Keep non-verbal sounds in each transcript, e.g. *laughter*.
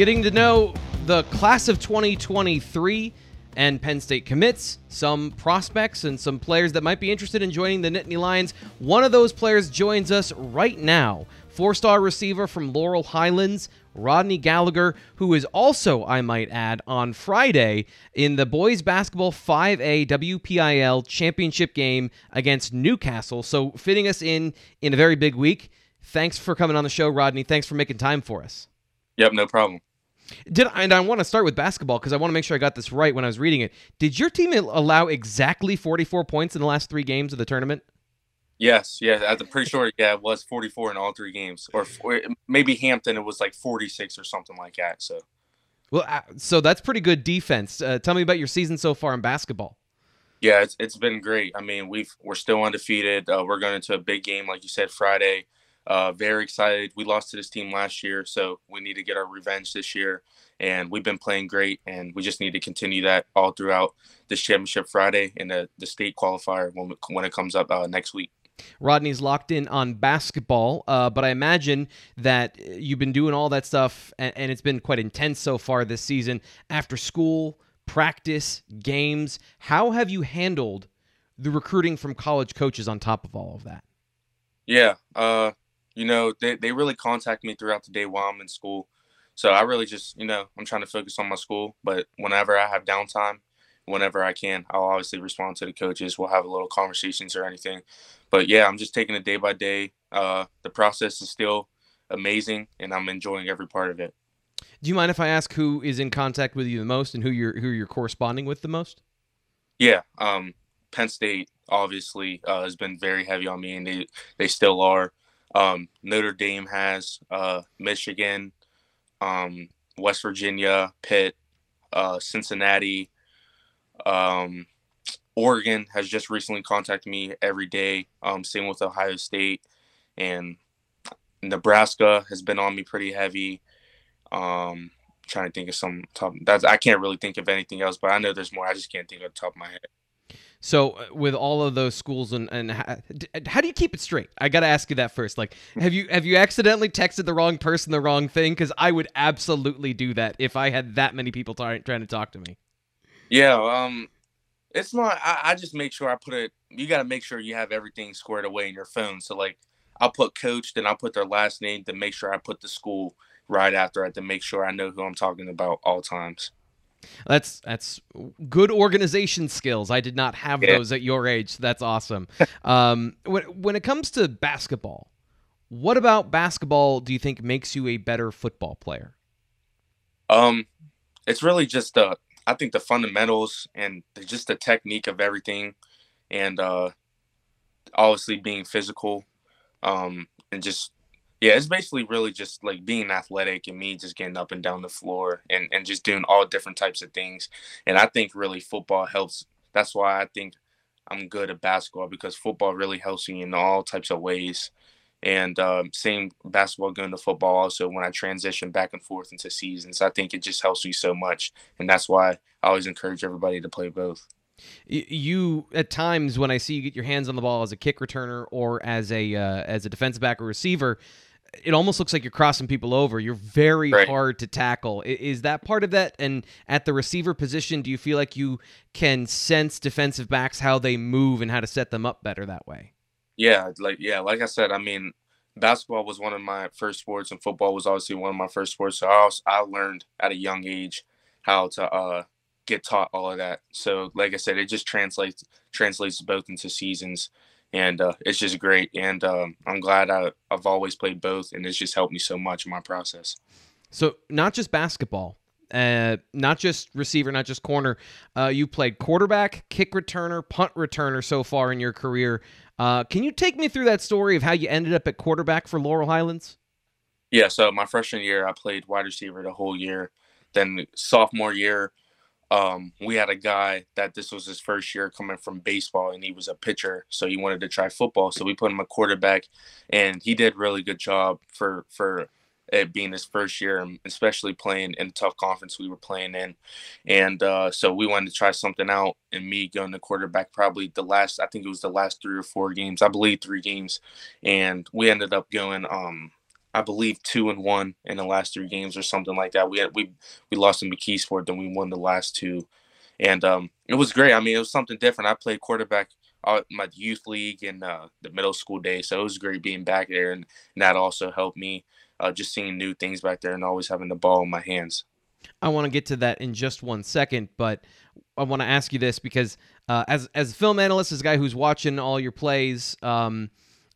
Getting to know the class of 2023 and Penn State commits, some prospects, and some players that might be interested in joining the Nittany Lions. One of those players joins us right now. Four star receiver from Laurel Highlands, Rodney Gallagher, who is also, I might add, on Friday in the boys basketball 5A WPIAL championship game against New Castle. So, fitting us in in a very big week. Thanks for coming on the show, Rodney. Thanks for making time for us. Yep, no problem. Did and I want to start with basketball because I want to make sure I got this right when I was reading it. Did your team allow exactly 44 points in the last three games of the tournament? Yes, yeah, I'm pretty sure. Yeah, it was 44 in all three games, or, or maybe Hampton. It was like 46 or something like that. So, well, uh, so that's pretty good defense. Uh, tell me about your season so far in basketball. Yeah, it's it's been great. I mean, we've we're still undefeated. Uh, we're going into a big game, like you said, Friday. Uh, very excited. We lost to this team last year, so we need to get our revenge this year. And we've been playing great, and we just need to continue that all throughout this championship Friday and the, the state qualifier when, when it comes up uh, next week. Rodney's locked in on basketball, uh, but I imagine that you've been doing all that stuff, and, and it's been quite intense so far this season. After school, practice, games, how have you handled the recruiting from college coaches on top of all of that? Yeah, uh, you know, they, they really contact me throughout the day while I'm in school. So I really just, you know, I'm trying to focus on my school. But whenever I have downtime, whenever I can, I'll obviously respond to the coaches. We'll have a little conversations or anything. But yeah, I'm just taking it day by day. Uh, the process is still amazing, and I'm enjoying every part of it. Do you mind if I ask who is in contact with you the most and who you're who you're corresponding with the most? Yeah, um, Penn State obviously uh, has been very heavy on me, and they they still are. Um, Notre Dame has uh, Michigan, um, West Virginia, Pitt, uh, Cincinnati, um, Oregon has just recently contacted me every day. Um, same with Ohio State, and Nebraska has been on me pretty heavy. Um, trying to think of some top. That's I can't really think of anything else, but I know there's more. I just can't think of the top of my head. So uh, with all of those schools and and how, how do you keep it straight? I got to ask you that first. Like, *laughs* have you have you accidentally texted the wrong person the wrong thing? Because I would absolutely do that if I had that many people t- trying to talk to me. Yeah, um, it's not. I, I just make sure I put it. You got to make sure you have everything squared away in your phone. So like, I'll put coach, then I'll put their last name to make sure I put the school right after it to make sure I know who I'm talking about all times. That's that's good organization skills. I did not have yeah. those at your age. So that's awesome. *laughs* um, when when it comes to basketball, what about basketball do you think makes you a better football player? Um, it's really just the I think the fundamentals and the, just the technique of everything, and uh, obviously being physical, um, and just yeah, it's basically really just like being athletic and me just getting up and down the floor and, and just doing all different types of things. And I think really football helps. That's why I think I'm good at basketball because football really helps me in all types of ways. And um, same basketball going to football also when I transition back and forth into seasons. I think it just helps me so much. And that's why I always encourage everybody to play both you at times when I see you get your hands on the ball as a kick returner or as a uh, as a defensive back or receiver, it almost looks like you're crossing people over. You're very right. hard to tackle. Is that part of that? And at the receiver position, do you feel like you can sense defensive backs how they move and how to set them up better that way? Yeah, like yeah, like I said, I mean, basketball was one of my first sports, and football was obviously one of my first sports. So I, also, I learned at a young age how to uh, get taught all of that. So, like I said, it just translates translates both into seasons and uh, it's just great. And um, I'm glad I, I've always played both, and it's just helped me so much in my process. So not just basketball, uh, not just receiver, not just corner. Uh, you played quarterback, kick returner, punt returner so far in your career. Uh, can you take me through that story of how you ended up at quarterback for Laurel Highlands? Yeah, so my freshman year, I played wide receiver the whole year. Then sophomore year, um, we had a guy that this was his first year coming from baseball and he was a pitcher so he wanted to try football so we put him a quarterback and he did really good job for for it being his first year especially playing in a tough conference we were playing in and uh, so we wanted to try something out and me going to quarterback probably the last i think it was the last three or four games i believe three games and we ended up going um I believe two and one in the last three games or something like that. We had we we lost in McKeesport, then we won the last two, and um, it was great. I mean, it was something different. I played quarterback uh, my youth league and uh, the middle school days, so it was great being back there, and, and that also helped me uh, just seeing new things back there and always having the ball in my hands. I want to get to that in just one second, but I want to ask you this because uh, as as a film analyst, as a guy who's watching all your plays, um,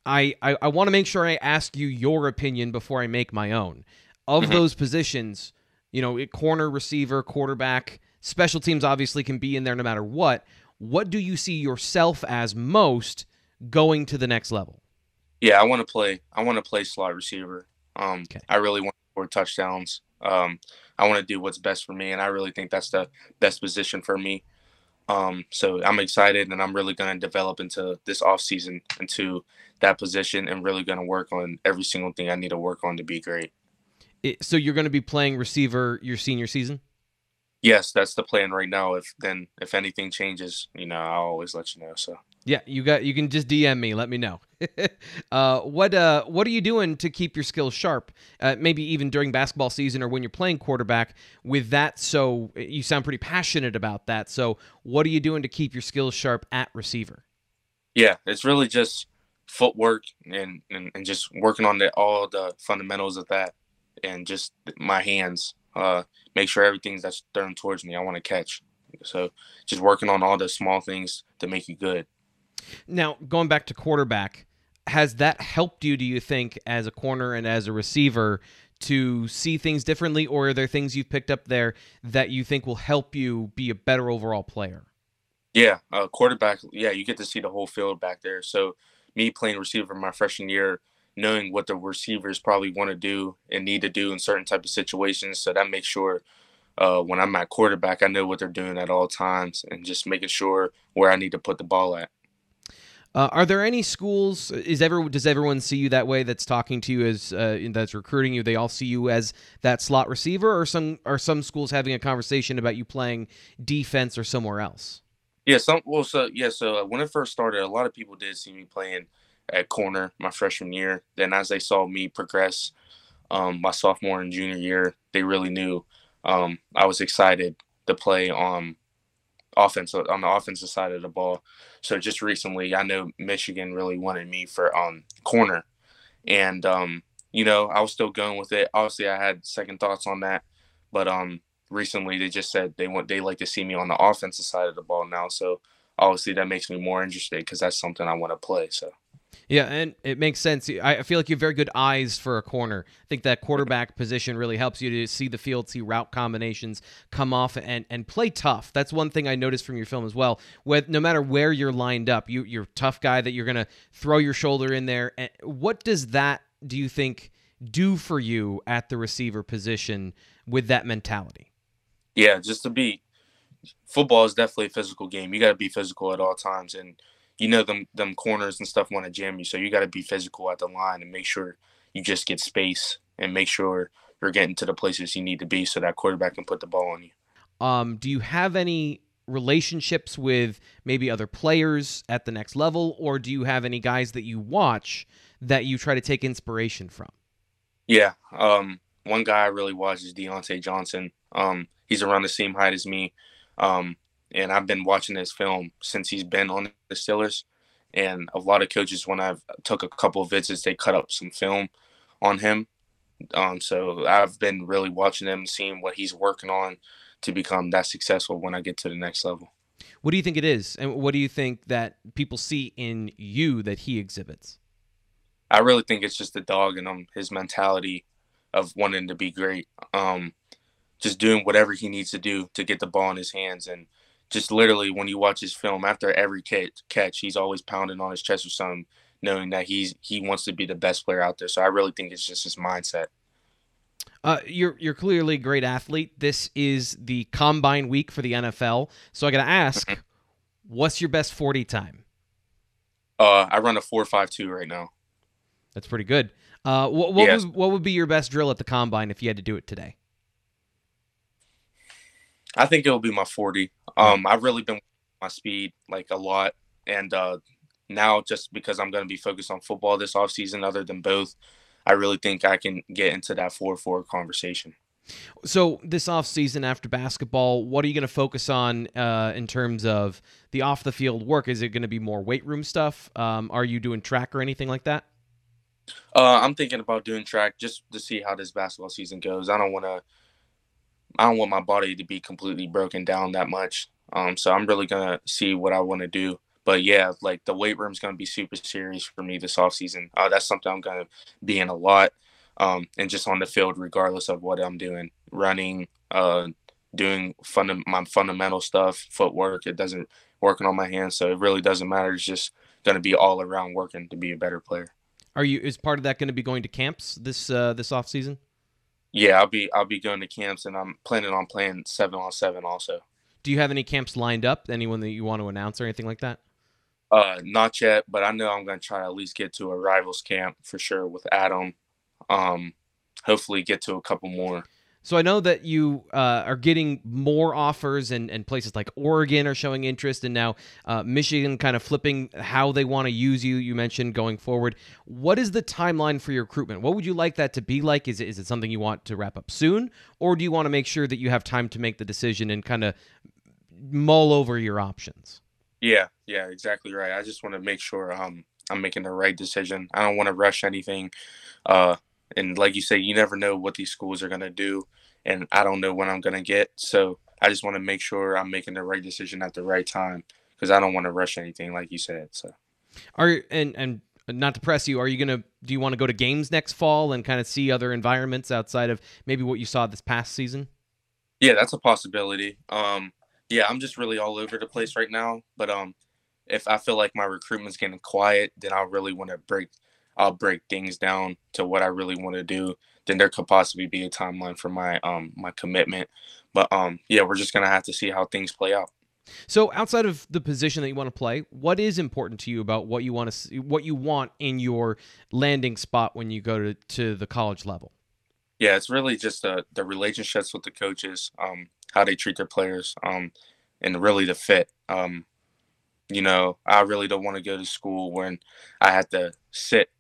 I I, I want to make sure I ask you your opinion before I make my own of mm-hmm. those positions. You know, corner, receiver, quarterback, special teams obviously can be in there no matter what. What do you see yourself as most going to the next level? Yeah, I want to play. I want to play slot receiver. Um, okay. I really want to score touchdowns. Um, I want to do what's best for me, and I really think that's the best position for me. Um, so I'm excited, and I'm really going to develop into this off season into that position, and really going to work on every single thing I need to work on to be great. so you're going to be playing receiver your senior season? Yes, that's the plan right now. If then if anything changes, you know, I'll always let you know. So yeah, you got you can just DM me. Let me know. *laughs* uh, what uh, what are you doing to keep your skills sharp? Uh, maybe even during basketball season or when you're playing quarterback. With that, so you sound pretty passionate about that. So what are you doing to keep your skills sharp at receiver? Yeah, it's really just footwork and and, and just working on the, all the fundamentals of that, and just my hands. Uh, make sure everything's that's thrown towards me, I want to catch. So just working on all the small things to make you good. Now, going back to quarterback, has that helped you, do you think, as a corner and as a receiver to see things differently, or are there things you've picked up there that you think will help you be a better overall player? Yeah, uh, quarterback, yeah, you get to see the whole field back there. So, me playing receiver my freshman year, knowing what the receivers probably want to do and need to do in certain type of situations, so that makes sure uh, when I'm at quarterback, I know what they're doing at all times, and just making sure where I need to put the ball at. Uh, are there any schools? Is ever does everyone see you that way? That's talking to you as uh, that's recruiting you. They all see you as that slot receiver, or some are some schools having a conversation about you playing defense or somewhere else? Yeah, some. Well, so yeah, so uh, when it first started, a lot of people did see me playing at corner my freshman year. Then as they saw me progress, um, my sophomore and junior year, they really knew um, I was excited to play on offense on the offensive side of the ball. So just recently, I know Michigan really wanted me for um corner, and um you know I was still going with it. Obviously, I had second thoughts on that, but um recently they just said they want they like to see me on the offensive side of the ball now. So obviously that makes me more interested because that's something I want to play. So. Yeah, and it makes sense. I feel like you have very good eyes for a corner. I think that quarterback position really helps you to see the field, see route combinations come off, and, and play tough. That's one thing I noticed from your film as well. With no matter where you're lined up, you, you're a tough guy that you're gonna throw your shoulder in there. And What does that do you think do for you at the receiver position with that mentality? Yeah, just to be football is definitely a physical game. You got to be physical at all times, and you know them them corners and stuff want to jam you, so you got to be physical at the line and make sure you just get space and make sure you're getting to the places you need to be so that quarterback can put the ball on you. Um, do you have any relationships with maybe other players at the next level, or do you have any guys that you watch that you try to take inspiration from? Yeah, um, one guy I really watch is Diontae Johnson. Um, he's around the same height as me. Um, and I've been watching his film since he's been on the Steelers. And a lot of coaches, when I've took a couple of visits, they cut up some film on him. Um, so I've been really watching him, seeing what he's working on to become that successful when I get to the next level. What do you think it is, and what do you think that people see in you that he exhibits? I really think it's just the dog and him, his mentality of wanting to be great. Um, just doing whatever he needs to do to get the ball in his hands and just literally when you watch his film after every catch, catch he's always pounding on his chest or something, knowing that he's he wants to be the best player out there. So I really think it's just his mindset. Uh, you're you're clearly a great athlete. This is the combine week for the NFL, so I got to ask, mm-hmm. what's your best forty time? Uh, I run a four five two right now. That's pretty good. Uh, what what, yes. would, what would be your best drill at the combine if you had to do it today? I think it'll be my 40. Um, I've really been my speed like a lot, and uh, now just because I'm going to be focused on football this offseason, other than both, I really think I can get into that four four conversation. So this off season after basketball, what are you going to focus on uh, in terms of the off the field work? Is it going to be more weight room stuff? Um, are you doing track or anything like that? Uh, I'm thinking about doing track just to see how this basketball season goes. I don't want to. I don't want my body to be completely broken down that much. Um, so I'm really gonna see what I want to do. But yeah, like the weight room's gonna be super serious for me this off season. Uh, that's something I'm gonna be in a lot, um, and just on the field, regardless of what I'm doing, running, uh, doing funda- my fundamental stuff, footwork. It doesn't working on my hands, so it really doesn't matter. It's just gonna be all around working to be a better player. Are you is part of that going to be going to camps this uh, this off season? Yeah, I'll be I'll be going to camps, and I'm planning on playing seven on seven also. Do you have any camps lined up? Anyone that you want to announce or anything like that? Uh, not yet, but I know I'm going to try to at least get to a rivals camp for sure with Adam. Um, hopefully get to a couple more. So I know that you uh, are getting more offers, and, and places like Oregon are showing interest, and now uh, Michigan kind of flipping how they want to use you. You mentioned going forward. What is the timeline for your recruitment? What would you like that to be like? Is it, is it something you want to wrap up soon, or do you want to make sure that you have time to make the decision and kind of mull over your options? Yeah, yeah, exactly right. I just want to make sure um, I'm making the right decision. I don't want to rush anything. Uh, and like you say, you never know what these schools are going to do, and I don't know when I'm going to get. So I just want to make sure I'm making the right decision at the right time because I don't want to rush anything, like you said. So, are and and not to press you, are you gonna do you want to go to games next fall and kind of see other environments outside of maybe what you saw this past season? Yeah, that's a possibility. Um, yeah, I'm just really all over the place right now, but um, if I feel like my recruitment's getting quiet, then I really want to break I'll break things down to what I really want to do, then there could possibly be a timeline for my um my commitment. But um yeah, we're just gonna have to see how things play out. So outside of the position that you want to play, what is important to you about what you want to see, what you want in your landing spot when you go to, to the college level? Yeah, it's really just the the relationships with the coaches, um, how they treat their players, um, and really the fit. Um, you know, I really don't want to go to school when I have to sit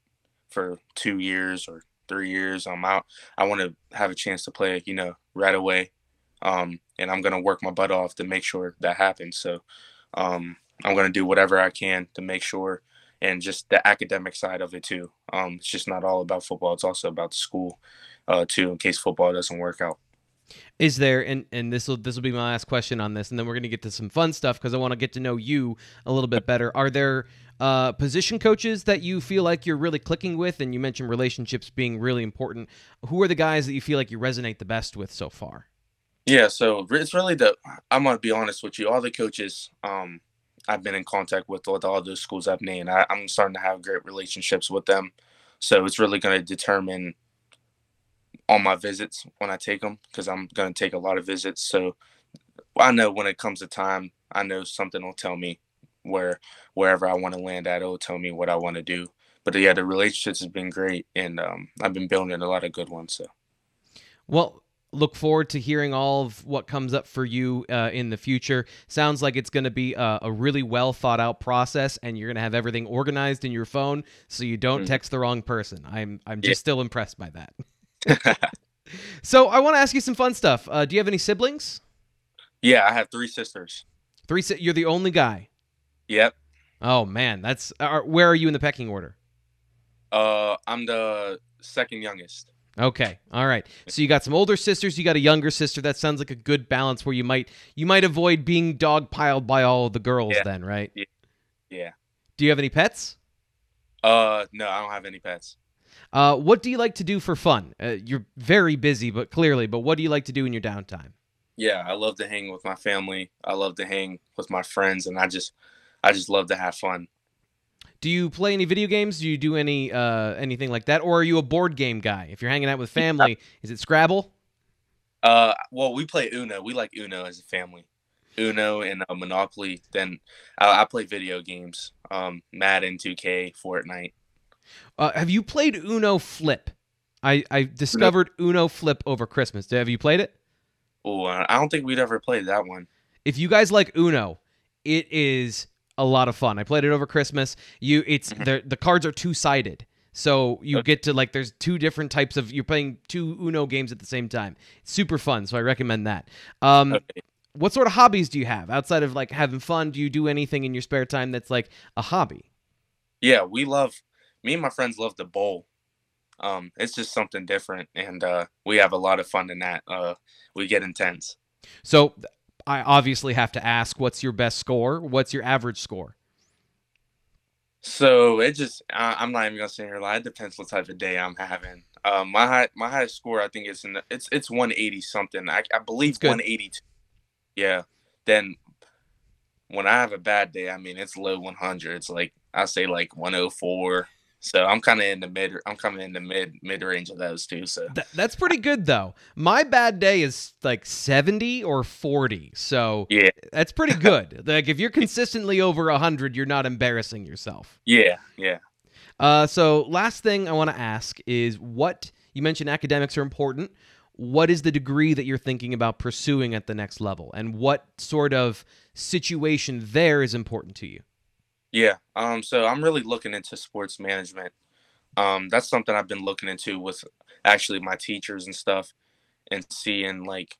for two years or three years. I'm out. I want to have a chance to play, you know, right away. Um, and I'm gonna work my butt off to make sure that happens. So um, I'm gonna do whatever I can to make sure, and just the academic side of it too. Um, it's just not all about football; it's also about the school uh, too, in case football doesn't work out. Is there and and this will this will be my last question on this, and then we're gonna get to some fun stuff because I want to get to know you a little bit better. Are there uh, position coaches that you feel like you're really clicking with? And you mentioned relationships being really important. Who are the guys that you feel like you resonate the best with so far? Yeah, so it's really the. I'm gonna be honest with you. All the coaches um, I've been in contact with, with all those schools I've named, I, I'm starting to have great relationships with them. So it's really to determine on my visits when I take them because I'm going to take a lot of visits. So I know when it comes to time, I know something will tell me where wherever I want to land at, it'll tell me what I want to do. But yeah, the relationships has been great, and um, I've been building a lot of good ones. So, well, look forward to hearing all of what comes up for you uh, in the future. Sounds like it's going to be a, a, really well thought out process, and you're going to have everything organized in your phone so you don't mm-hmm. text the wrong person. I'm I'm just yeah. still impressed by that. *laughs* *laughs* so I want to ask you some fun stuff. Uh, do you have any siblings? Yeah, I have three sisters. Three. Si- you're the only guy. Yep. Oh man, that's uh, where are you in the pecking order? Uh, I'm the second youngest. Okay. All right. So you got some older sisters, you got a younger sister. That sounds like a good balance where you might you might avoid being dogpiled by all of the girls yeah. then, right? Yeah. Yeah. Do you have any pets? Uh, no, I don't have any pets. Uh, what do you like to do for fun? Uh, you're very busy, but clearly, but what do you like to do in your downtime? Yeah, I love to hang with my family. I love to hang with my friends, and I just, I just love to have fun. Do you play any video games? Do you do any uh, anything like that, or are you a board game guy? If you're hanging out with family, is it Scrabble? Uh, well, we play Uno. We like Uno as a family. Uno and uh, Monopoly. Then I, I play video games. Um, Madden, 2K, Fortnite. Uh, have you played Uno Flip? I, I discovered Uno Flip over Christmas. Have you played it? Oh, I don't think we'd ever played that one. If you guys like Uno, it is a lot of fun. I played it over Christmas. You, it's *laughs* the cards are two sided. So you get to like there's two different types of you're playing two Uno games at the same time. It's super fun, so I recommend that. Um, Okay. what sort of hobbies do you have outside of like having fun? Do you do anything in your spare time that's like a hobby? Yeah, we love me and my friends love to bowl. Um, it's just something different, and uh, we have a lot of fun in that. Uh, we get intense. So I obviously have to ask, what's your best score? What's your average score? So it just I, I'm not even gonna sit here and lie. It depends what type of day I'm having. Um, my high my highest score I think is in the, it's it's 180 something. I, I believe 182. Yeah. Then when I have a bad day, I mean it's low 100s. Like I say like 104. So I'm kind of in the mid. I'm coming in the mid mid range of those two. So Th- that's pretty good though. My bad day is like 70 or 40. So yeah, that's pretty good. *laughs* like if you're consistently over 100, you're not embarrassing yourself. yeah, yeah. Uh, so last thing I want to ask is what you mentioned academics are important. What is the degree that you're thinking about pursuing at the next level, and what sort of situation there is important to you? Yeah. Um. So I'm really looking into sports management. Um. That's something I've been looking into with actually my teachers and stuff, and seeing like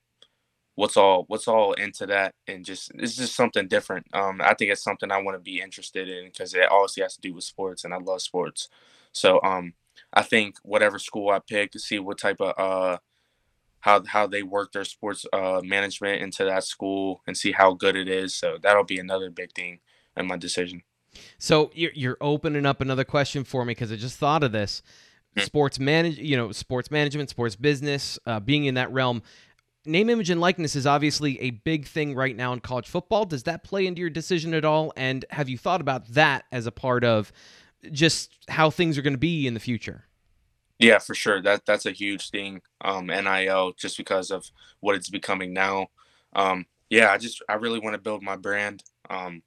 what's all what's all into that, and just it's just something different. Um. I think it's something I want to be interested in because it obviously has to do with sports, and I love sports. So um, I think whatever school I pick, to see what type of uh how how they work their sports uh management into that school and see how good it is. So that'll be another big thing in my decision. So you're, you're opening up another question for me because I just thought of this. Hmm. Sports manage, you know, sports management, sports business, uh, being in that realm. Name, image, and likeness is obviously a big thing right now in college football. Does that play into your decision at all? And have you thought about that as a part of just how things are going to be in the future? Yeah, for sure. That that's a huge thing. Um, NIL just because of what it's becoming now. Um, yeah, I just I really want to build my brand. Um,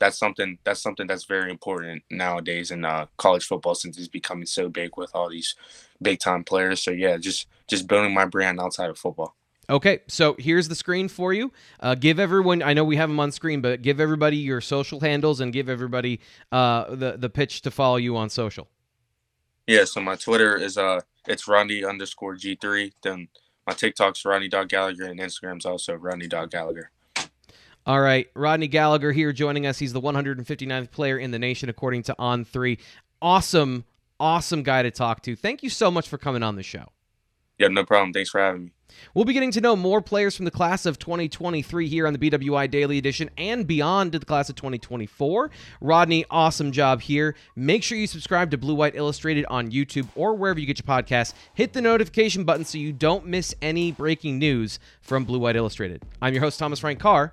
that's something that's something that's very important nowadays in uh, college football since it's becoming so big with all these big time players. So yeah, just just building my brand outside of football. Okay, so here's the screen for you. Uh, give everyone, I know we have them on screen, but give everybody your social handles and give everybody uh, the, the pitch to follow you on social. Yeah, so my Twitter is uh it's Ronnie underscore G three. Then my TikTok's Ronnie Dog Gallagher and Instagram's also Ronnie Dog Gallagher. All right, Rodney Gallagher here joining us. He's the 159th player in the nation according to On3. Awesome, awesome guy to talk to. Thank you so much for coming on the show. Yeah, no problem. Thanks for having me. We'll be getting to know more players from the class of 2023 here on the BWI Daily Edition and beyond to the class of 2024. Rodney, awesome job here. Make sure you subscribe to Blue White Illustrated on YouTube or wherever you get your podcasts. Hit the notification button so you don't miss any breaking news from Blue White Illustrated. I'm your host, Thomas Frank Carr.